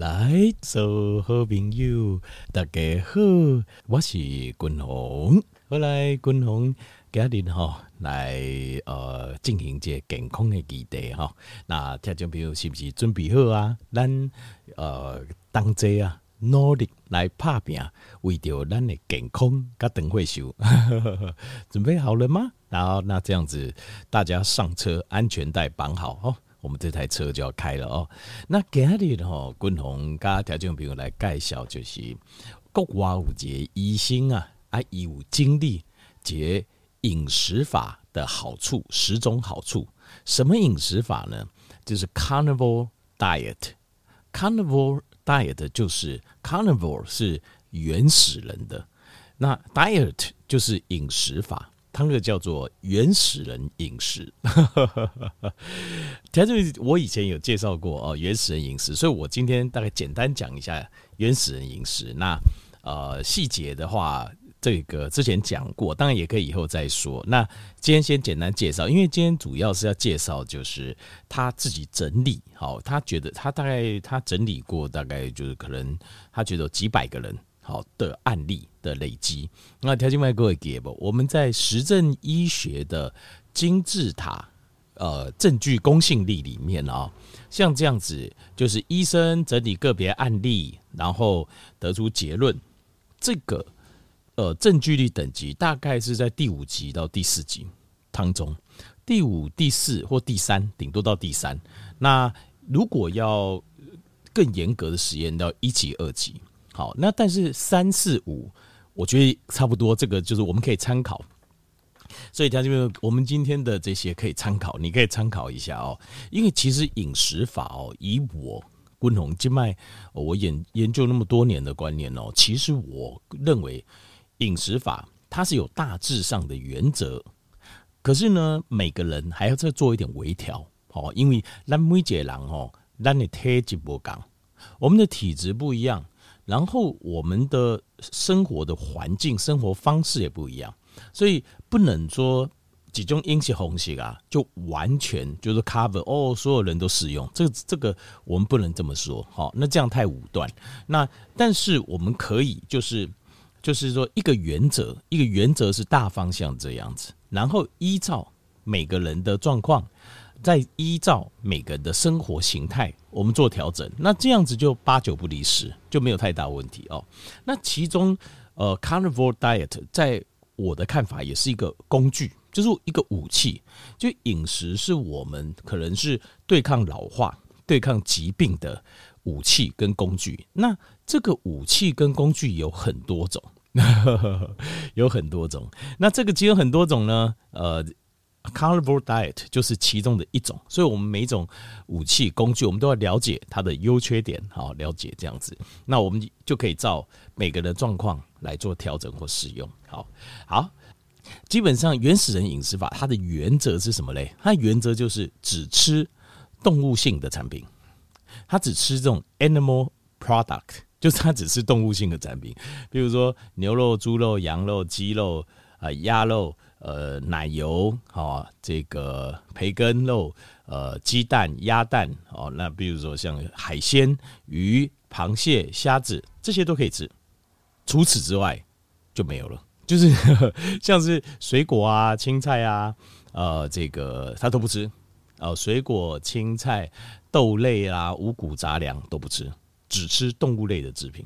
来，所好朋友，大家好，我是君鸿。后来君鸿今日哈来呃进行这健康的基地哈。那听众朋友是不是准备好啊？咱呃同齐啊努力来拍拼，为着咱的健康甲长岁数，准备好了吗？然后那这样子，大家上车，安全带绑好哦。我们这台车就要开了哦。那今日吼，君鸿甲听众朋友来介绍，就是国外有一个医生啊，啊，伊有经历节饮食法的好处，十种好处。什么饮食法呢？就是 Carnivore Diet。Carnivore Diet 就是 Carnivore 是原始人的，那 Diet 就是饮食法。他那个叫做原始人饮食，其实我以前有介绍过哦，原始人饮食，所以我今天大概简单讲一下原始人饮食。那呃细节的话，这个之前讲过，当然也可以以后再说。那今天先简单介绍，因为今天主要是要介绍就是他自己整理，好，他觉得他大概他整理过，大概就是可能他觉得几百个人。好的案例的累积，那条件外各位给不？我们在实证医学的金字塔，呃，证据公信力里面啊，像这样子，就是医生整理个别案例，然后得出结论，这个呃证据力等级大概是在第五级到第四级当中，第五、第四或第三，顶多到第三。那如果要更严格的实验，到一级、二级。好，那但是三四五，我觉得差不多，这个就是我们可以参考。所以他这边，我们今天的这些可以参考，你可以参考一下哦。因为其实饮食法哦，以我君鸿经脉，我研研究那么多年的观念哦，其实我认为饮食法它是有大致上的原则，可是呢，每个人还要再做一点微调哦。因为咱每一个人哦，咱的体质不同，我们的体质不一样。然后我们的生活的环境、生活方式也不一样，所以不能说几种饮食方式啊，就完全就是 cover 哦，所有人都适用。这个这个我们不能这么说，好，那这样太武断。那但是我们可以就是就是说一个原则，一个原则是大方向这样子，然后依照每个人的状况。再依照每个人的生活形态，我们做调整，那这样子就八九不离十，就没有太大问题哦。那其中，呃，Carnivore Diet 在我的看法也是一个工具，就是一个武器。就饮食是我们可能是对抗老化、对抗疾病的武器跟工具。那这个武器跟工具有很多种，有很多种。那这个其实有很多种呢，呃。Carnivore Diet 就是其中的一种，所以我们每一种武器工具，我们都要了解它的优缺点，好了解这样子，那我们就可以照每个人的状况来做调整或使用。好，好，基本上原始人饮食法它的原则是什么嘞？它的原则就是只吃动物性的产品，它只吃这种 animal product，就是它只吃动物性的产品，比如说牛肉、猪肉、羊肉、鸡肉啊、鸭肉。呃，奶油，哦，这个培根肉，呃，鸡蛋、鸭蛋，哦，那比如说像海鲜、鱼、螃蟹、虾子，这些都可以吃。除此之外就没有了，就是呵 呵像是水果啊、青菜啊，呃，这个他都不吃。呃，水果、青菜、豆类啊、五谷杂粮都不吃，只吃动物类的制品。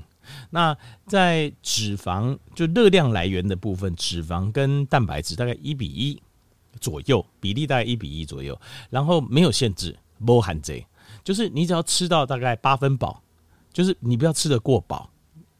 那在脂肪就热量来源的部分，脂肪跟蛋白质大概一比一左右，比例大概一比一左右，然后没有限制，不含贼，就是你只要吃到大概八分饱，就是你不要吃得过饱，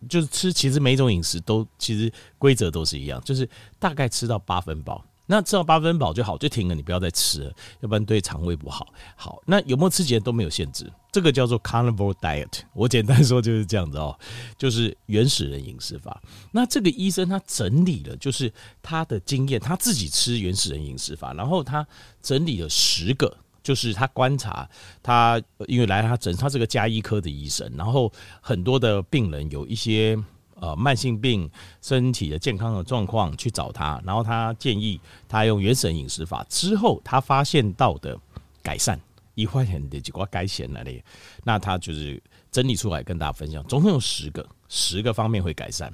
就是吃其实每种饮食都其实规则都是一样，就是大概吃到八分饱。那吃到八分饱就好，就停了，你不要再吃了，要不然对肠胃不好。好，那有没有吃几天都没有限制，这个叫做 Carnivore Diet。我简单说就是这样子哦，就是原始人饮食法。那这个医生他整理了，就是他的经验，他自己吃原始人饮食法，然后他整理了十个，就是他观察他，因为来他诊，他是个加医科的医生，然后很多的病人有一些。呃，慢性病、身体的健康的状况去找他，然后他建议他用原始人饮食法之后，他发现到的改善，一发现的结果改善了嘞，那他就是整理出来跟大家分享，总共有十个，十个方面会改善。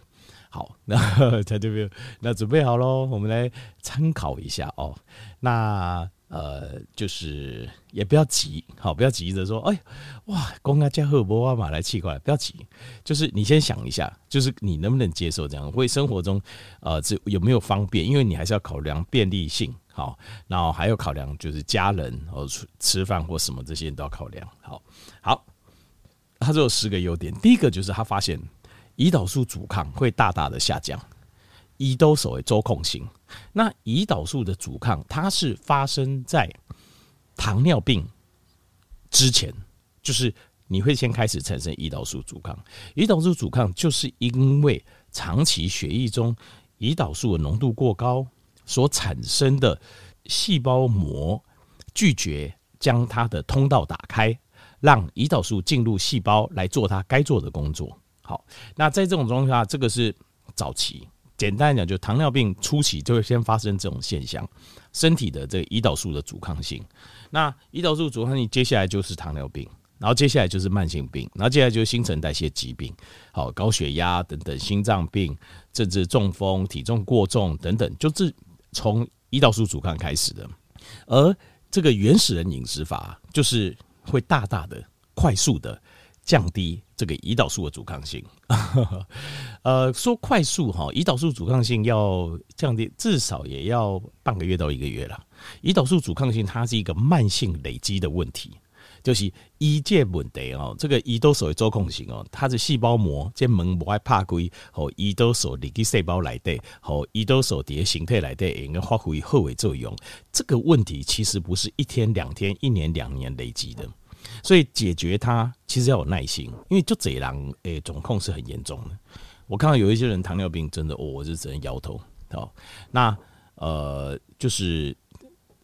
好，那在这边，那准备好喽，我们来参考一下哦。那呃，就是也不要急，好，不要急着说，哎，哇，公家加赫波哇马来气过来，不要急，就是你先想一下，就是你能不能接受这样？会生活中呃，这有没有方便？因为你还是要考量便利性，好，然后还有考量就是家人哦，吃饭或什么这些都要考量。好，好，他这有十个优点，第一个就是他发现胰岛素阻抗会大大的下降。胰都所谓周控型，那胰岛素的阻抗，它是发生在糖尿病之前，就是你会先开始产生胰岛素阻抗。胰岛素阻抗就是因为长期血液中胰岛素的浓度过高所产生的细胞膜拒绝将它的通道打开，让胰岛素进入细胞来做它该做的工作。好，那在这种状况下，这个是早期。简单来讲，就糖尿病初期就会先发生这种现象，身体的这个胰岛素的阻抗性。那胰岛素阻抗性，接下来就是糖尿病，然后接下来就是慢性病，然后接下来就是新陈代谢疾病，好，高血压等等，心脏病，甚至中风、体重过重等等，就是从胰岛素阻抗开始的。而这个原始人饮食法，就是会大大的、快速的。降低这个胰岛素的阻抗性，呃，说快速哈，胰岛素阻抗性要降低，至少也要半个月到一个月了。胰岛素阻抗性它是一个慢性累积的问题，就是胰界问题哦，这个胰岛素的周控型哦，它的细胞膜这门不爱怕鬼，和胰岛素里的细胞来的，和胰岛素的形态来的，应该发挥后尾作用。这个问题其实不是一天两天、一年两年累积的。所以解决它其实要有耐心，因为就这样，诶，总控是很严重的。我看到有一些人糖尿病真的，哦，我就只能摇头。好，那呃，就是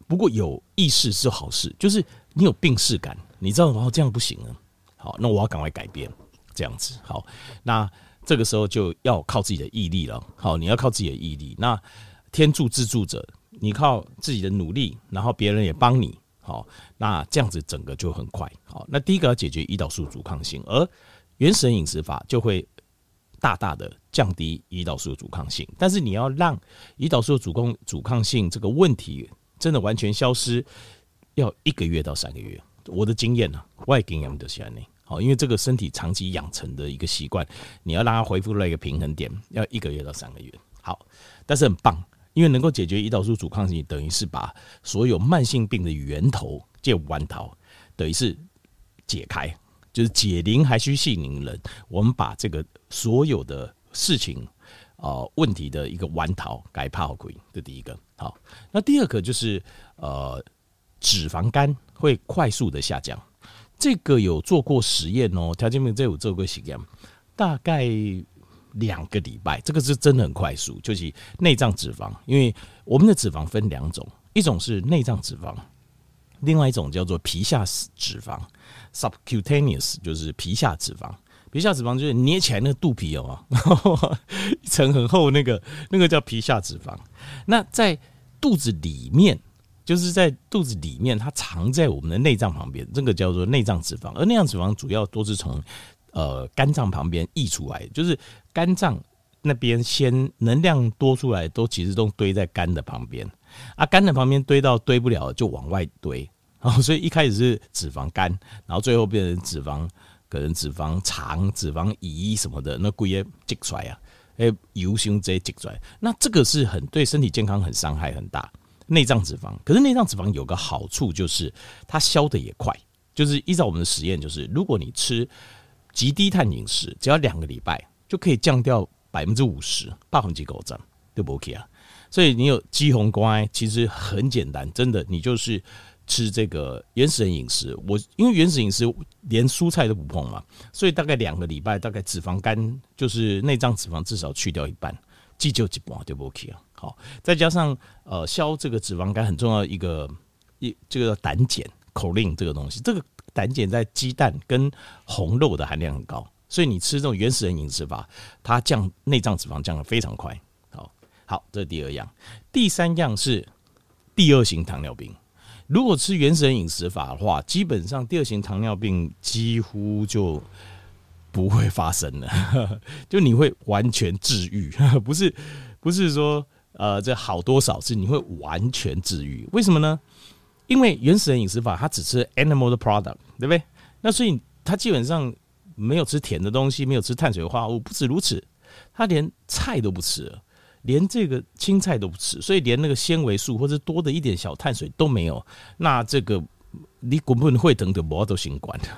不过有意识是好事，就是你有病识感，你知道哦，这样不行了。好，那我要赶快改变，这样子。好，那这个时候就要靠自己的毅力了。好，你要靠自己的毅力。那天助自助者，你靠自己的努力，然后别人也帮你。好，那这样子整个就很快。好，那第一个要解决胰岛素阻抗性，而原始人饮食法就会大大的降低胰岛素阻抗性。但是你要让胰岛素阻抗阻抗性这个问题真的完全消失，要一个月到三个月。我的经验呢，外经验的是这样。好，因为这个身体长期养成的一个习惯，你要让它恢复到一个平衡点，要一个月到三个月。好，但是很棒。因为能够解决胰岛素阻抗性，等于是把所有慢性病的源头借弯桃，等于是解开，就是解铃还须系铃人。我们把这个所有的事情啊、呃、问题的一个弯桃改泡鬼，这第一个。好，那第二个就是呃脂肪肝会快速的下降，这个有做过实验哦，条件面这有做过实验，大概。两个礼拜，这个是真的很快速，就是内脏脂肪。因为我们的脂肪分两种，一种是内脏脂肪，另外一种叫做皮下脂肪 （subcutaneous），就是皮下脂肪。皮下脂肪就是捏起来那个肚皮哦，一层很厚，那个那个叫皮下脂肪。那在肚子里面，就是在肚子里面，它藏在我们的内脏旁边，这个叫做内脏脂肪。而内脏脂肪主要都是从呃肝脏旁边溢出来，就是。肝脏那边先能量多出来，都其实都堆在肝的旁边啊，肝的旁边堆到堆不了就往外堆，然 后所以一开始是脂肪肝，然后最后变成脂肪，可能脂肪肠、脂肪胰什么的，那龟也挤出来啊，哎，油胸直接挤出来，那这个是很对身体健康很伤害很大。内脏脂肪，可是内脏脂肪有个好处就是它消得也快，就是依照我们的实验，就是如果你吃极低碳饮食，只要两个礼拜。就可以降掉百分之五十，百分之九十对不 OK 啊？所以你有肌红光，其实很简单，真的，你就是吃这个原始人饮食。我因为原始饮食连蔬菜都不碰嘛，所以大概两个礼拜，大概脂肪肝就是内脏脂肪至少去掉一半，急救一半对不 OK 啊？好，再加上呃消这个脂肪肝很重要一个一这个胆碱口令这个东西，这个胆碱在鸡蛋跟红肉的含量很高。所以你吃这种原始人饮食法，它降内脏脂肪降得非常快。好，好，这是第二样。第三样是第二型糖尿病。如果吃原始人饮食法的话，基本上第二型糖尿病几乎就不会发生了，就你会完全治愈，不是不是说呃这好多少次，你会完全治愈。为什么呢？因为原始人饮食法，它只吃 animal 的 product，对不对？那所以它基本上没有吃甜的东西，没有吃碳水化合物。不止如此，它连菜都不吃，连这个青菜都不吃，所以连那个纤维素或者多的一点小碳水都没有。那这个。你根本会等的不都行管的，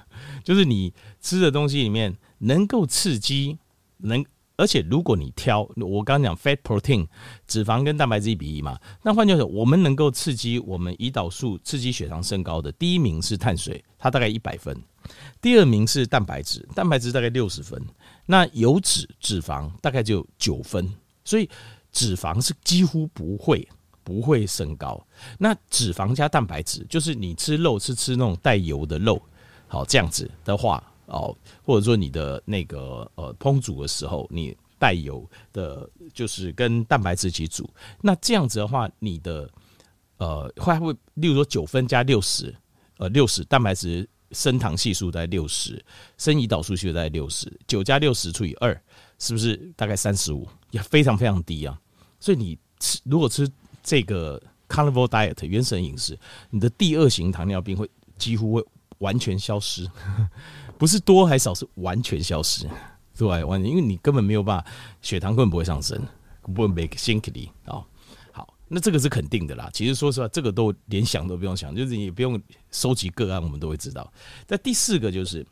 就是你吃的东西里面能够刺激，能而且如果你挑，我刚刚讲 fat protein 脂肪跟蛋白质一比一嘛，那换句话说，我们能够刺激我们胰岛素、刺激血糖升高的，第一名是碳水，它大概一百分；第二名是蛋白质，蛋白质大概六十分；那油脂、脂肪大概就九分，所以脂肪是几乎不会。不会升高。那脂肪加蛋白质，就是你吃肉是吃那种带油的肉，好，这样子的话哦，或者说你的那个呃烹煮的时候，你带油的，就是跟蛋白质一起煮，那这样子的话，你的呃会会，例如说九分加六十，呃六十蛋白质升糖系数在六十，升胰岛素系数在六十，九加六十除以二，是不是大概三十五？也非常非常低啊。所以你吃如果吃。这个 carnivore diet 原始人饮食，你的第二型糖尿病会几乎会完全消失，不是多还少，是完全消失，对，完全，因为你根本没有办法，血糖根本不会上升，不会 make sickly 啊。好，那这个是肯定的啦。其实说实话，这个都连想都不用想，就是你不用收集个案，我们都会知道。在第四个就是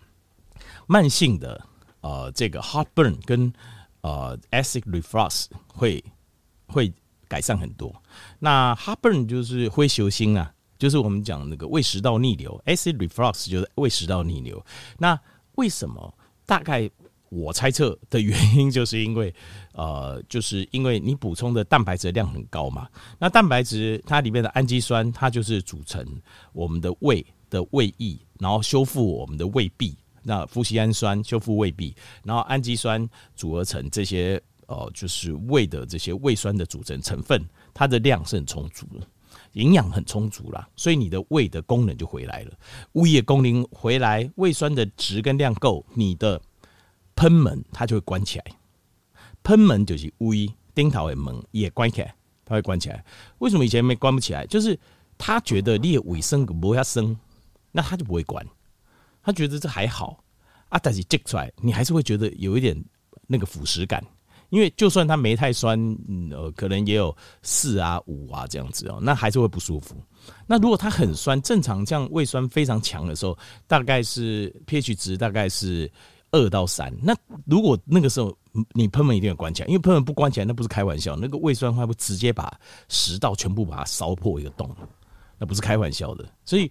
慢性的呃这个 heartburn 跟呃 acid reflux 会会。改善很多。那 heartburn 就是灰球心啊，就是我们讲那个胃食道逆流，acid reflux 就是胃食道逆流。那为什么？大概我猜测的原因，就是因为呃，就是因为你补充的蛋白质量很高嘛。那蛋白质它里面的氨基酸，它就是组成我们的胃的胃液，然后修复我们的胃壁。那麸醯胺酸修复胃壁，然后氨基酸组合成这些。呃，就是胃的这些胃酸的组成成分，它的量是很充足的，营养很充足啦，所以你的胃的功能就回来了，胃液功能回来，胃酸的值跟量够，你的喷门它就会关起来，喷门就是胃顶头的门也关起来，它会关起来。为什么以前没关不起来？就是他觉得你的胃生不要生，那他就不会关，他觉得这还好啊，但是挤出来，你还是会觉得有一点那个腐蚀感。因为就算它没太酸，呃，可能也有四啊五啊这样子哦，那还是会不舒服。那如果它很酸，正常这样胃酸非常强的时候，大概是 pH 值大概是二到三。那如果那个时候你喷门一定要关起来，因为喷门不关起来，那不是开玩笑，那个胃酸会不会直接把食道全部把它烧破一个洞？那不是开玩笑的。所以，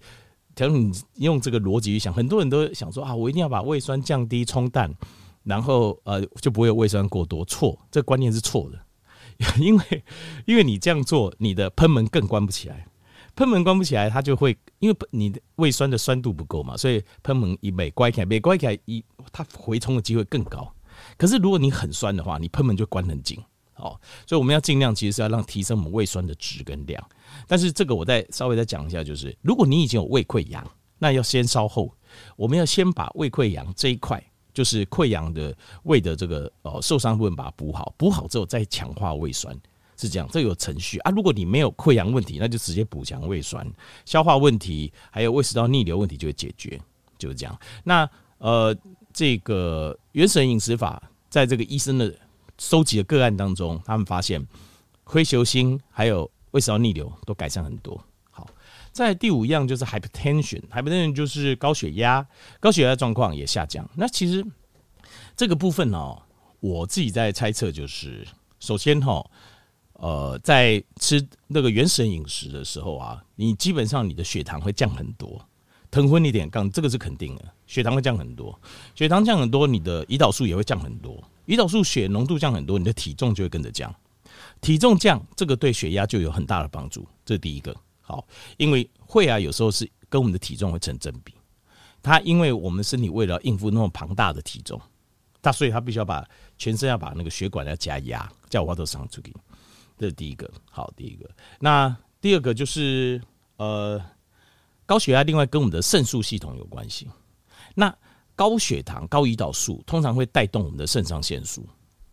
假如你用这个逻辑去想，很多人都想说啊，我一定要把胃酸降低冲淡。然后呃就不会有胃酸过多，错，这观念是错的，因为因为你这样做，你的喷门更关不起来，喷门关不起来，它就会因为你的胃酸的酸度不够嘛，所以喷门一没关起来，没关起来一它回冲的机会更高。可是如果你很酸的话，你喷门就关很紧，哦，所以我们要尽量其实是要让提升我们胃酸的值跟量。但是这个我再稍微再讲一下，就是如果你已经有胃溃疡，那要先稍后，我们要先把胃溃疡这一块。就是溃疡的胃的这个呃受伤部分，把它补好，补好之后再强化胃酸，是这样，这有程序啊。如果你没有溃疡问题，那就直接补强胃酸，消化问题还有胃食道逆流问题就会解决，就是这样。那呃，这个原始人饮食法，在这个医生的收集的个案当中，他们发现灰球心还有胃食道逆流都改善很多。在第五样就是 hypertension，hypertension 就是高血压，高血压状况也下降。那其实这个部分呢，我自己在猜测，就是首先哈，呃，在吃那个原始饮食的时候啊，你基本上你的血糖会降很多，腾昏一点杠，这个是肯定的，血糖会降很多，血糖降很多，你的胰岛素也会降很多，胰岛素血浓度降很多，你的体重就会跟着降，体重降，这个对血压就有很大的帮助，这是第一个。好，因为会啊，有时候是跟我们的体重会成正比。它因为我们身体为了应付那么庞大的体重，它所以它必须要把全身要把那个血管要加压，叫我都上出去。这是第一个。好，第一个。那第二个就是呃，高血压另外跟我们的肾素系统有关系。那高血糖、高胰岛素通常会带动我们的肾上腺素，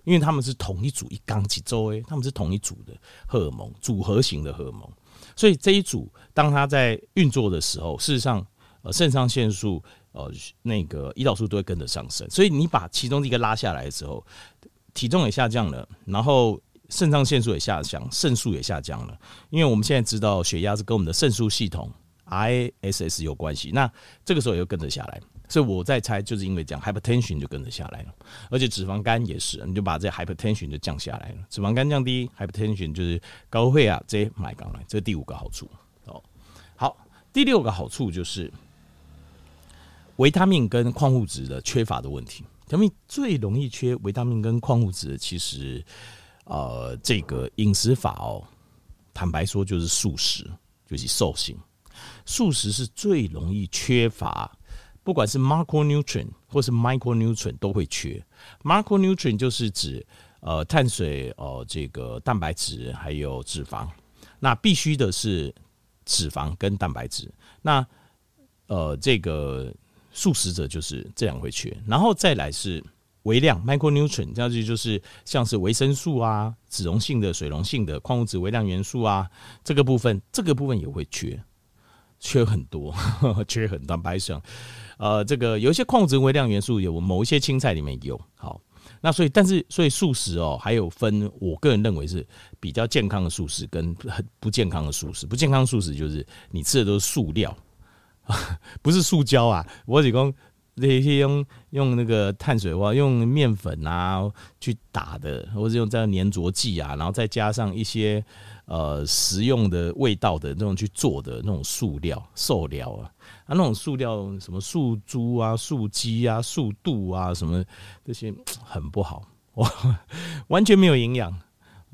因为他们是同一组一缸几周诶，他们是同一组的荷尔蒙组合型的荷尔蒙，所以这一组当它在运作的时候，事实上呃肾上腺素呃那个胰岛素都会跟着上升，所以你把其中一个拉下来的时候，体重也下降了，然后肾上腺素也下降，肾素也下降了，因为我们现在知道血压是跟我们的肾素系统 ISS 有关系，那这个时候也就跟着下来。所以我在猜，就是因为这样，hypertension 就跟着下来了，而且脂肪肝也是，你就把这 hypertension 就降下来了。脂肪肝降低，hypertension 就是高血压，这买刚来，这第五个好处哦。好，第六个好处就是维他命跟矿物质的缺乏的问题。他们最容易缺维他命跟矿物质，其实呃，这个饮食法哦，坦白说就是素食，就是瘦性，素食是最容易缺乏。不管是 macronutrient 或是 micronutrient 都会缺。macronutrient 就是指呃碳水哦、呃、这个蛋白质还有脂肪，那必须的是脂肪跟蛋白质。那呃这个素食者就是这样会缺，然后再来是微量 micronutrient，这样子就是像是维生素啊、脂溶性的、水溶性的矿物质、微量元素啊，这个部分这个部分也会缺，缺很多，呵 呵缺很多，白想。呃，这个有一些矿物质、微量元素有某一些青菜里面有，好，那所以但是所以素食哦，还有分，我个人认为是比较健康的素食跟很不健康的素食。不健康素食就是你吃的都是塑料，不是塑胶啊。我只讲那些用用那个碳水化、用面粉啊去打的，或者用这样粘着剂啊，然后再加上一些呃食用的味道的那种去做的那种塑料、塑料啊。啊，那种塑料，什么素猪啊、素鸡啊、素肚啊，什么这些很不好，哇，完全没有营养，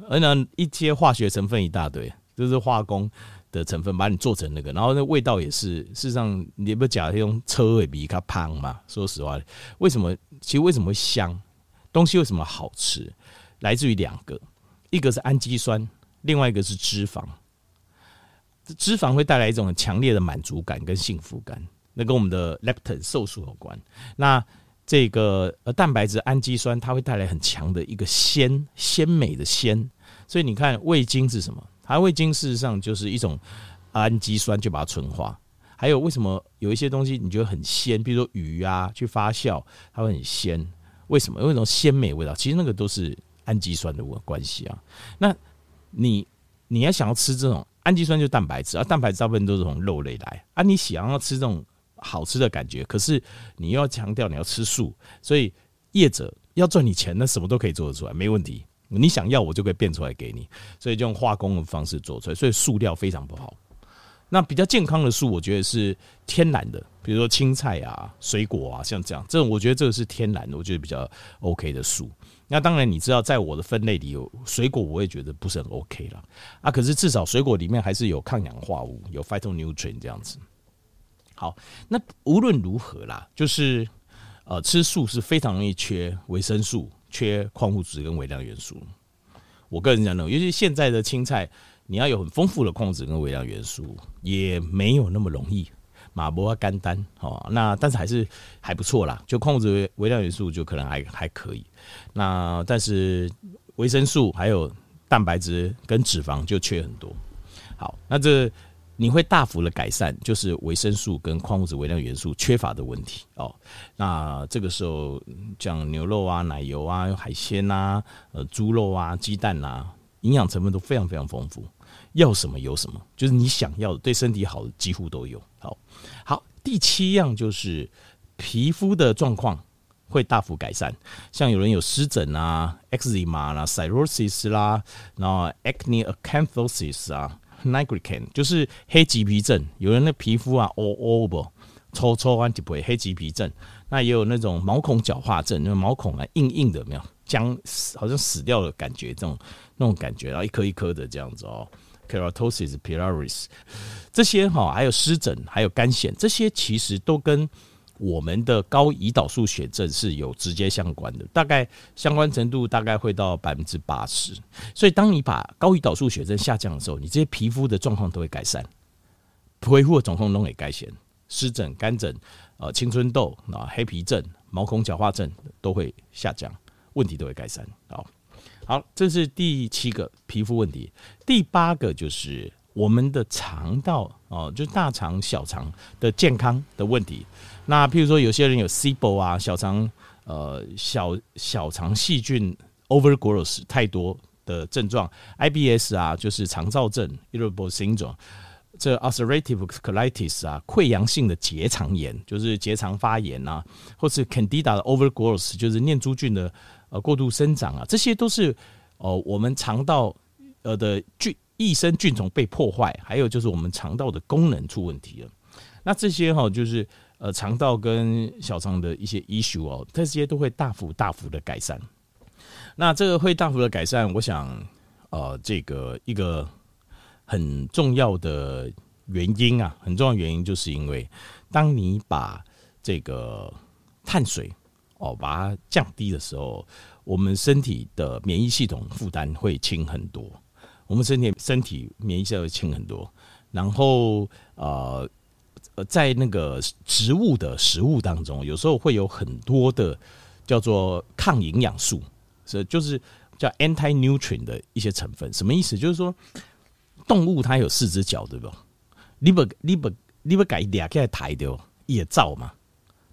而呢一些化学成分一大堆，就是化工的成分把你做成那个，然后那味道也是，事实上你不讲用车尾比它胖嘛？说实话，为什么？其实为什么会香？东西为什么好吃？来自于两个，一个是氨基酸，另外一个是脂肪。脂肪会带来一种强烈的满足感跟幸福感，那跟我们的 leptin 瘦素有关。那这个呃蛋白质氨基酸，它会带来很强的一个鲜鲜美的鲜。所以你看味精是什么？它味精事实上就是一种氨基酸，就把它纯化。还有为什么有一些东西你觉得很鲜？比如说鱼啊，去发酵它会很鲜，为什么？因为那种鲜美味道，其实那个都是氨基酸的关系啊。那你你要想要吃这种。氨基酸就蛋白质啊，蛋白质大部分都是从肉类来啊。你想要吃这种好吃的感觉，可是你又要强调你要吃素，所以业者要赚你钱，那什么都可以做得出来，没问题。你想要，我就可以变出来给你。所以就用化工的方式做出来，所以塑料非常不好。那比较健康的素，我觉得是天然的，比如说青菜啊、水果啊，像这样，这我觉得这个是天然的，我觉得比较 OK 的素。那当然，你知道，在我的分类里有水果，我也觉得不是很 OK 了啊。可是至少水果里面还是有抗氧化物，有 phytonutrient 这样子。好，那无论如何啦，就是呃，吃素是非常容易缺维生素、缺矿物质跟微量元素。我个人讲呢，尤其现在的青菜，你要有很丰富的矿物质跟微量元素，也没有那么容易。马博肝丹哦，那但是还是还不错啦，就矿物质、微量元素就可能还还可以。那但是维生素还有蛋白质跟脂肪就缺很多。好，那这你会大幅的改善，就是维生素跟矿物质、微量元素缺乏的问题哦。那这个时候像牛肉啊、奶油啊、海鲜啊、呃猪肉啊、鸡蛋啊，营养成分都非常非常丰富。要什么有什么，就是你想要的，对身体好的几乎都有。好，好，第七样就是皮肤的状况会大幅改善，像有人有湿疹啊、eczema 啦、cirrhosis 啦，然后 acne acanthosis 啊、nigrican，就是黑棘皮症，有人的皮肤啊哦哦不抽抽完就不会黑棘皮症，那也有那种毛孔角化症，那毛孔啊硬硬的，没有僵，好像死掉的感觉，这种那种感觉，然后一颗一颗的这样子哦。Keratosis pilaris，这些哈，还有湿疹，还有干癣，这些其实都跟我们的高胰岛素血症是有直接相关的，大概相关程度大概会到百分之八十。所以，当你把高胰岛素血症下降的时候，你这些皮肤的状况都会改善，恢复的状况都会改善。湿疹、干疹、呃青春痘啊、黑皮症、毛孔角化症都会下降，问题都会改善。好，好，这是第七个皮肤问题。第八个就是我们的肠道哦，就大肠、小肠的健康的问题。那譬如说，有些人有 SIBO 啊，小肠呃小小肠细菌 overgrowth 太多的症状，IBS 啊，就是肠躁症 irritable syndrome。这 ulcerative colitis 啊，溃疡性的结肠炎，就是结肠发炎啊，或是 candida 的 overgrowth，就是念珠菌的呃过度生长啊，这些都是哦、呃、我们肠道呃的菌益生菌丛被破坏，还有就是我们肠道的功能出问题了。那这些哈、就是呃肠道跟小肠的一些 issue 哦，这些都会大幅大幅的改善。那这个会大幅的改善，我想呃这个一个。很重要的原因啊，很重要原因就是因为，当你把这个碳水哦把它降低的时候，我们身体的免疫系统负担会轻很多。我们身体身体免疫系统会轻很多。然后呃，在那个植物的食物当中，有时候会有很多的叫做抗营养素，是就是叫 anti-nutrient 的一些成分。什么意思？就是说。动物它有四只脚，对不？你不你不你不改两个抬的也造嘛，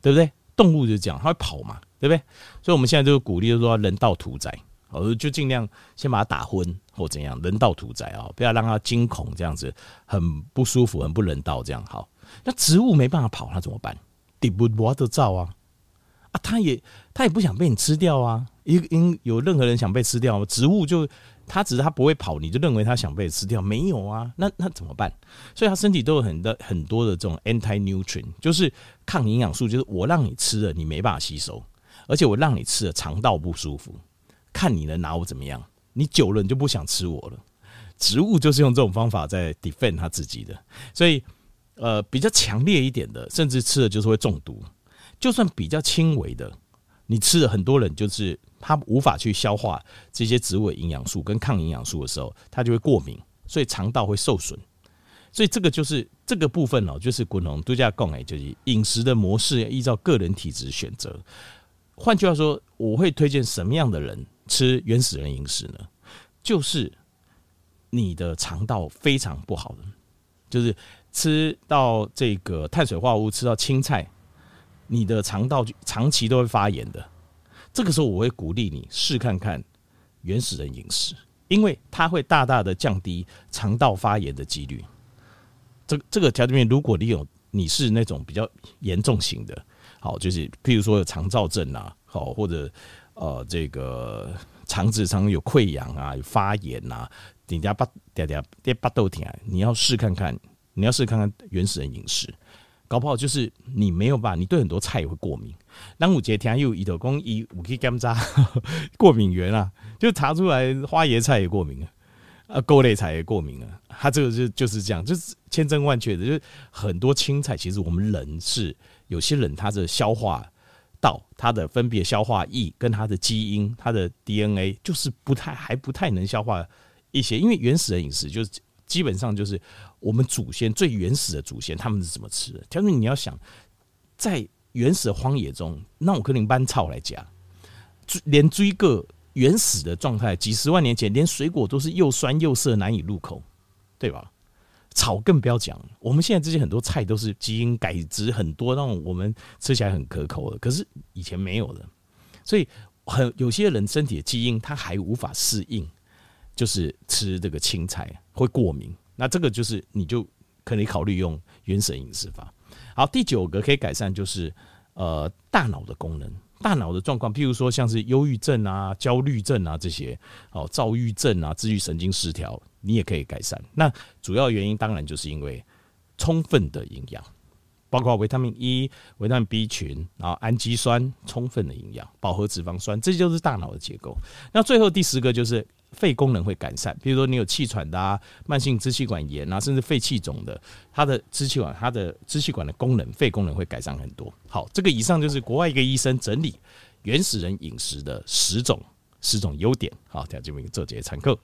对不对？动物就这样，它会跑嘛，对不对？所以我们现在就鼓励就说人道屠宰，哦，就尽量先把它打昏或怎样，人道屠宰啊，不要让它惊恐，这样子很不舒服，很不人道，这样好。那植物没办法跑，它怎么办？地不挖的造啊啊，它也它也不想被你吃掉啊，因因有任何人想被吃掉？植物就。他只是他不会跑，你就认为他想被吃掉？没有啊，那那怎么办？所以他身体都有很多很多的这种 anti nutrient，就是抗营养素，就是我让你吃了你没办法吸收，而且我让你吃了肠道不舒服，看你能拿我怎么样？你久了你就不想吃我了。植物就是用这种方法在 defend 他自己的，所以呃比较强烈一点的，甚至吃了就是会中毒。就算比较轻微的，你吃了很多人就是。他无法去消化这些植物营养素跟抗营养素的时候，他就会过敏，所以肠道会受损。所以这个就是这个部分哦，就是滚龙度假贡哎，就是饮食的模式要依照个人体质选择。换句话说，我会推荐什么样的人吃原始人饮食呢？就是你的肠道非常不好的，就是吃到这个碳水化合物，吃到青菜，你的肠道长期都会发炎的。这个时候，我会鼓励你试看看原始人饮食，因为它会大大的降低肠道发炎的几率。这这个条件面，如果你有你是那种比较严重型的，好，就是譬如说有肠躁症啊，好，或者呃这个肠子常有溃疡啊、有发炎啊，顶下巴嗲嗲嗲巴豆甜，你要试看看，你要试看看原始人饮食。搞不好就是你没有办法，你对很多菜也会过敏。端午节天又一头公一五 K 甘渣过敏源啊，就查出来花椰菜也过敏啊，啊，豆类菜也过敏啊。它这个就就是这样，就是千真万确的，就是很多青菜其实我们人是有些人他的消化道、它的分别消化液跟它的基因、它的 DNA 就是不太还不太能消化一些，因为原始人饮食就是。基本上就是我们祖先最原始的祖先，他们是怎么吃的？条件你要想，在原始的荒野中，那我跟你搬草来讲，连追个原始的状态，几十万年前，连水果都是又酸又涩，难以入口，对吧？草更不要讲。我们现在这些很多菜都是基因改植很多，让我们吃起来很可口的，可是以前没有的，所以很有些人身体的基因他还无法适应。就是吃这个青菜会过敏，那这个就是你就可以考虑用原始饮食法。好，第九个可以改善就是呃大脑的功能，大脑的状况，譬如说像是忧郁症啊、焦虑症啊这些，哦躁郁症啊、自律神经失调，你也可以改善。那主要原因当然就是因为充分的营养，包括维他命 E、维他命 B 群，然后氨基酸充分的营养，饱和脂肪酸，这就是大脑的结构。那最后第十个就是。肺功能会改善，比如说你有气喘的啊、慢性支气管炎啊，甚至肺气肿的，它的支气管、它的支气管的功能、肺功能会改善很多。好，这个以上就是国外一个医生整理原始人饮食的十种十种优点。好，这样这边做这些参考。